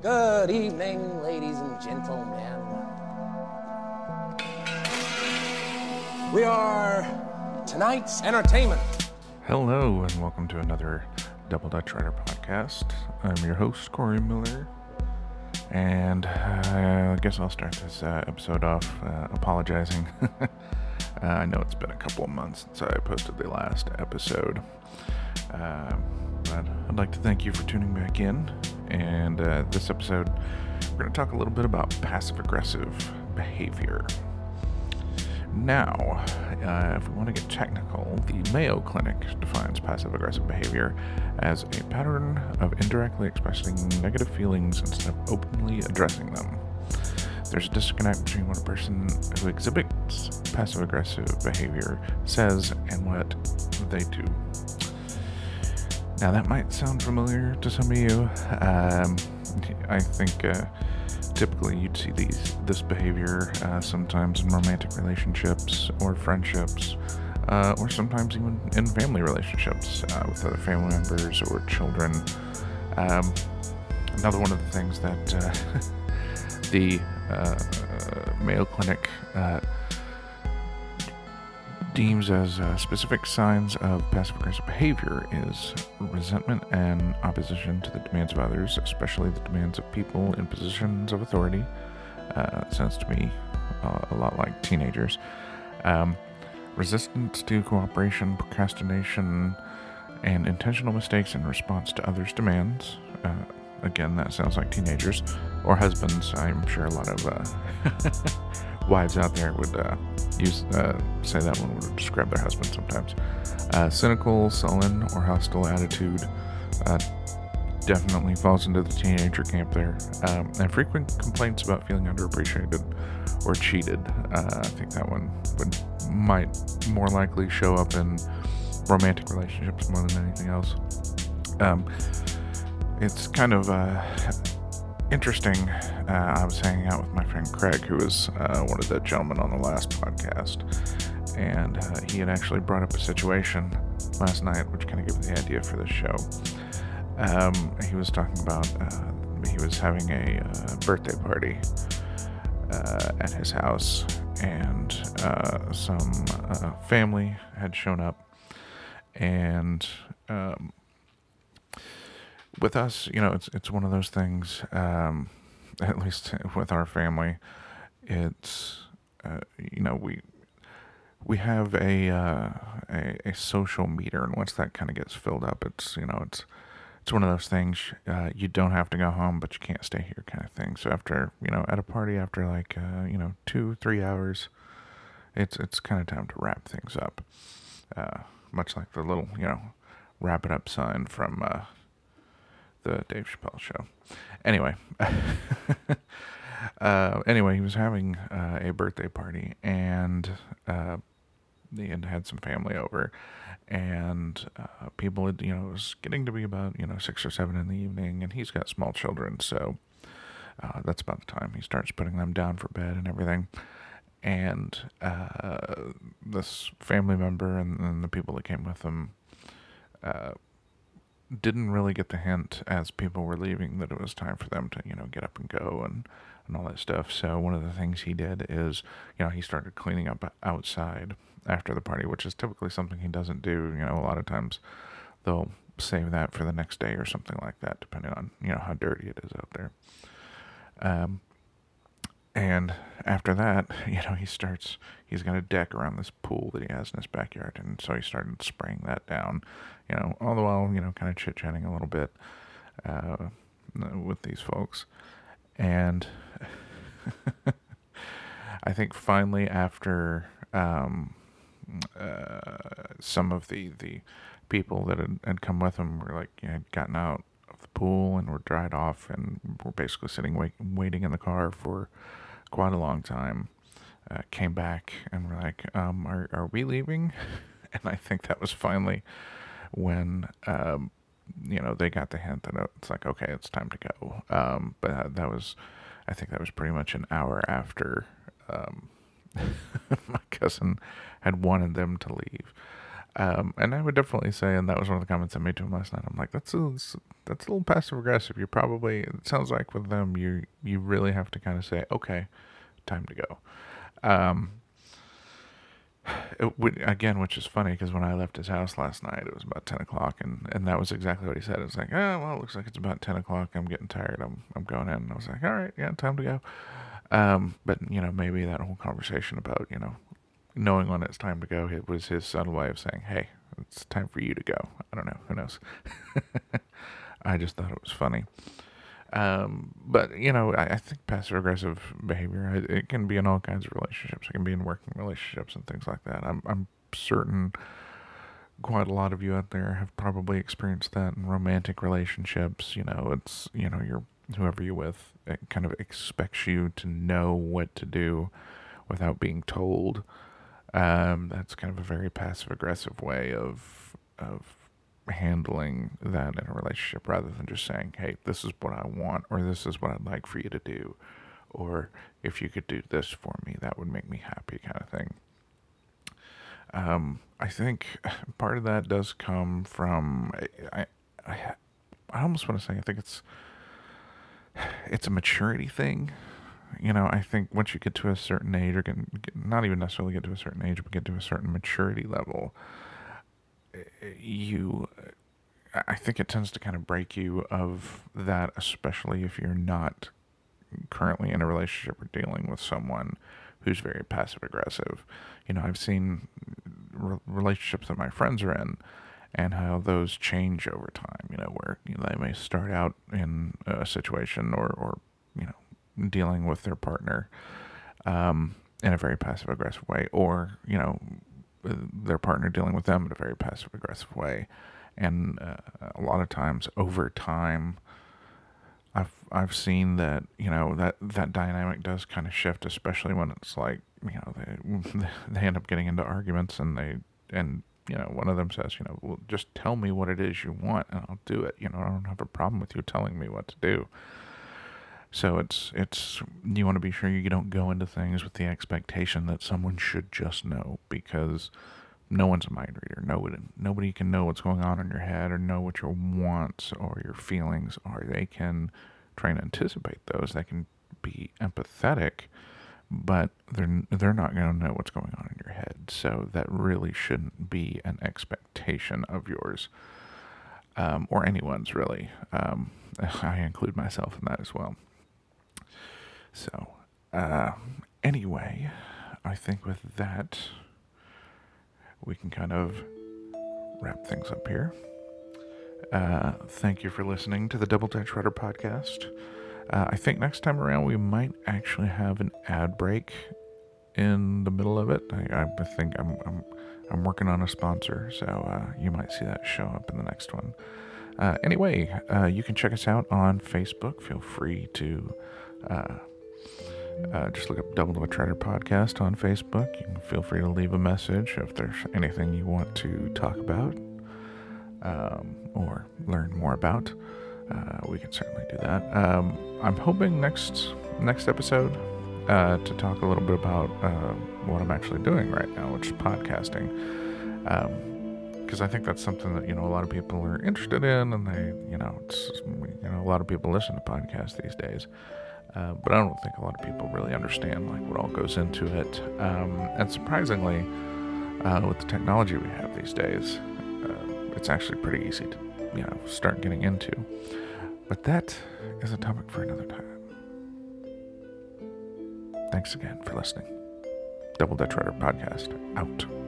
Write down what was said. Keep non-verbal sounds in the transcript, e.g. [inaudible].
Good evening, ladies and gentlemen. We are tonight's entertainment. Hello, and welcome to another Double Dutch Rudder podcast. I'm your host, Corey Miller, and uh, I guess I'll start this uh, episode off uh, apologizing. [laughs] uh, I know it's been a couple of months since I posted the last episode, um, but I'd like to thank you for tuning back in. And uh, this episode, we're going to talk a little bit about passive aggressive behavior. Now, uh, if we want to get technical, the Mayo Clinic defines passive aggressive behavior as a pattern of indirectly expressing negative feelings instead of openly addressing them. There's a disconnect between what a person who exhibits passive aggressive behavior says and what they do. Now, that might sound familiar to some of you. Um, I think. Uh, typically you'd see these this behavior uh, sometimes in romantic relationships or friendships uh, or sometimes even in family relationships uh, with other family members or children um, another one of the things that uh, [laughs] the uh, mayo clinic deems as uh, specific signs of passive aggressive behavior is resentment and opposition to the demands of others, especially the demands of people in positions of authority. Uh, sounds to me uh, a lot like teenagers. Um, resistance to cooperation, procrastination, and intentional mistakes in response to others' demands. Uh, again, that sounds like teenagers or husbands. I'm sure a lot of uh, [laughs] wives out there would uh, use uh, say that one would describe their husband sometimes. Uh, cynical, sullen, or hostile attitude uh, definitely falls into the teenager camp there. Um, and frequent complaints about feeling underappreciated or cheated. Uh, I think that one would might more likely show up in romantic relationships more than anything else. Um, it's kind of uh, interesting. Uh, I was hanging out with my friend Craig, who was uh, one of the gentlemen on the last podcast, and uh, he had actually brought up a situation last night, which kind of gave me the idea for this show. Um, he was talking about uh, he was having a uh, birthday party uh, at his house, and some family had shown up, and um, with us, you know, it's it's one of those things. Um, [laughs] at least with our family, it's uh, you know we we have a, uh, a, a social meter, and once that kind of gets filled up, it's you know it's it's one of those things uh, you don't have to go home, but you can't stay here, kind of thing. So after you know at a party after like uh, you know two three hours, it's it's kind of time to wrap things up. Uh, much like the little you know wrap it up sign from uh, the Dave Chappelle show. Anyway, [laughs] uh, anyway, he was having uh, a birthday party, and uh, he had had some family over, and uh, people had, you know, it was getting to be about you know six or seven in the evening, and he's got small children, so uh, that's about the time he starts putting them down for bed and everything. And uh, this family member and, and, the people that came with him didn't really get the hint as people were leaving that it was time for them to, you know, get up and go and, and all that stuff. So one of the things he did is, you know, he started cleaning up outside after the party, which is typically something he doesn't do. You know, a lot of times they'll save that for the next day or something like that, depending on, you know, how dirty it is out there. Um, and after that, [laughs] you know, he starts, he's got a deck around this pool that he has in his backyard. And so he started spraying that down, you know, all the while, you know, kind of chit chatting a little bit uh, with these folks. And [laughs] I think finally, after um, uh, some of the, the people that had, had come with him were like, you know, had gotten out of the pool and were dried off and were basically sitting wait, waiting in the car for quite a long time. Uh, came back and were like, um, are, are we leaving? [laughs] and I think that was finally when, um, you know, they got the hint that it's like, okay, it's time to go. Um, but that was, I think that was pretty much an hour after um, [laughs] my cousin had wanted them to leave. Um, and I would definitely say, and that was one of the comments I made to him last night. I'm like, that's a, that's a little passive aggressive. You probably it sounds like with them you you really have to kind of say, okay, time to go. Um, again, which is funny because when I left his house last night, it was about ten o'clock, and, and that was exactly what he said. It was like, oh well, it looks like it's about ten o'clock. I'm getting tired. I'm I'm going in. And I was like, all right, yeah, time to go. Um, but you know, maybe that whole conversation about you know knowing when it's time to go it was his subtle way of saying, hey, it's time for you to go. I don't know. Who knows? [laughs] I just thought it was funny. Um, but you know, I, I think passive aggressive behavior it can be in all kinds of relationships. It can be in working relationships and things like that. I'm I'm certain quite a lot of you out there have probably experienced that in romantic relationships. You know, it's you know you're whoever you're with it kind of expects you to know what to do without being told. Um, that's kind of a very passive aggressive way of of handling that in a relationship rather than just saying, hey, this is what I want, or this is what I'd like for you to do, or if you could do this for me, that would make me happy, kind of thing. Um, I think part of that does come from, I, I, I almost want to say, I think it's, it's a maturity thing. You know, I think once you get to a certain age, or get, not even necessarily get to a certain age, but get to a certain maturity level, you I think it tends to kind of break you of that, especially if you're not currently in a relationship or dealing with someone who's very passive aggressive. You know, I've seen re- relationships that my friends are in and how those change over time, you know, where you know, they may start out in a situation or, or you know, dealing with their partner um, in a very passive aggressive way, or, you know, their partner dealing with them in a very passive aggressive way, and uh, a lot of times over time, I've I've seen that you know that that dynamic does kind of shift, especially when it's like you know they [laughs] they end up getting into arguments and they and you know one of them says you know well just tell me what it is you want and I'll do it. You know I don't have a problem with you telling me what to do so it's it's you want to be sure you don't go into things with the expectation that someone should just know because no one's a mind reader. Nobody nobody can know what's going on in your head or know what your wants or your feelings are. They can try and anticipate those. They can be empathetic, but they're they're not going to know what's going on in your head. So that really shouldn't be an expectation of yours, um, or anyone's really. Um, [laughs] I include myself in that as well. So, uh, anyway, I think with that, we can kind of wrap things up here. Uh, thank you for listening to the Double Dutch Rudder podcast. Uh, I think next time around we might actually have an ad break in the middle of it. I, I think I'm, I'm, I'm working on a sponsor, so uh, you might see that show up in the next one. Uh, anyway, uh, you can check us out on Facebook. Feel free to uh, uh, just look up Double Dutch Rudder Podcast on Facebook. You can feel free to leave a message if there's anything you want to talk about um, or learn more about. Uh, we can certainly do that. Um, I'm hoping next next episode uh, to talk a little bit about uh, what I'm actually doing right now, which is podcasting. because um, I think that's something that you know a lot of people are interested in, and they, you know, it's you know a lot of people listen to podcasts these days. Uh, but I don't think a lot of people really understand like what all goes into it. Um, and surprisingly, uh, with the technology we have these days, uh, it's actually pretty easy to you know start getting into. But that is a topic for another time. Thanks again for listening. Double Dutch Rudder Podcast out.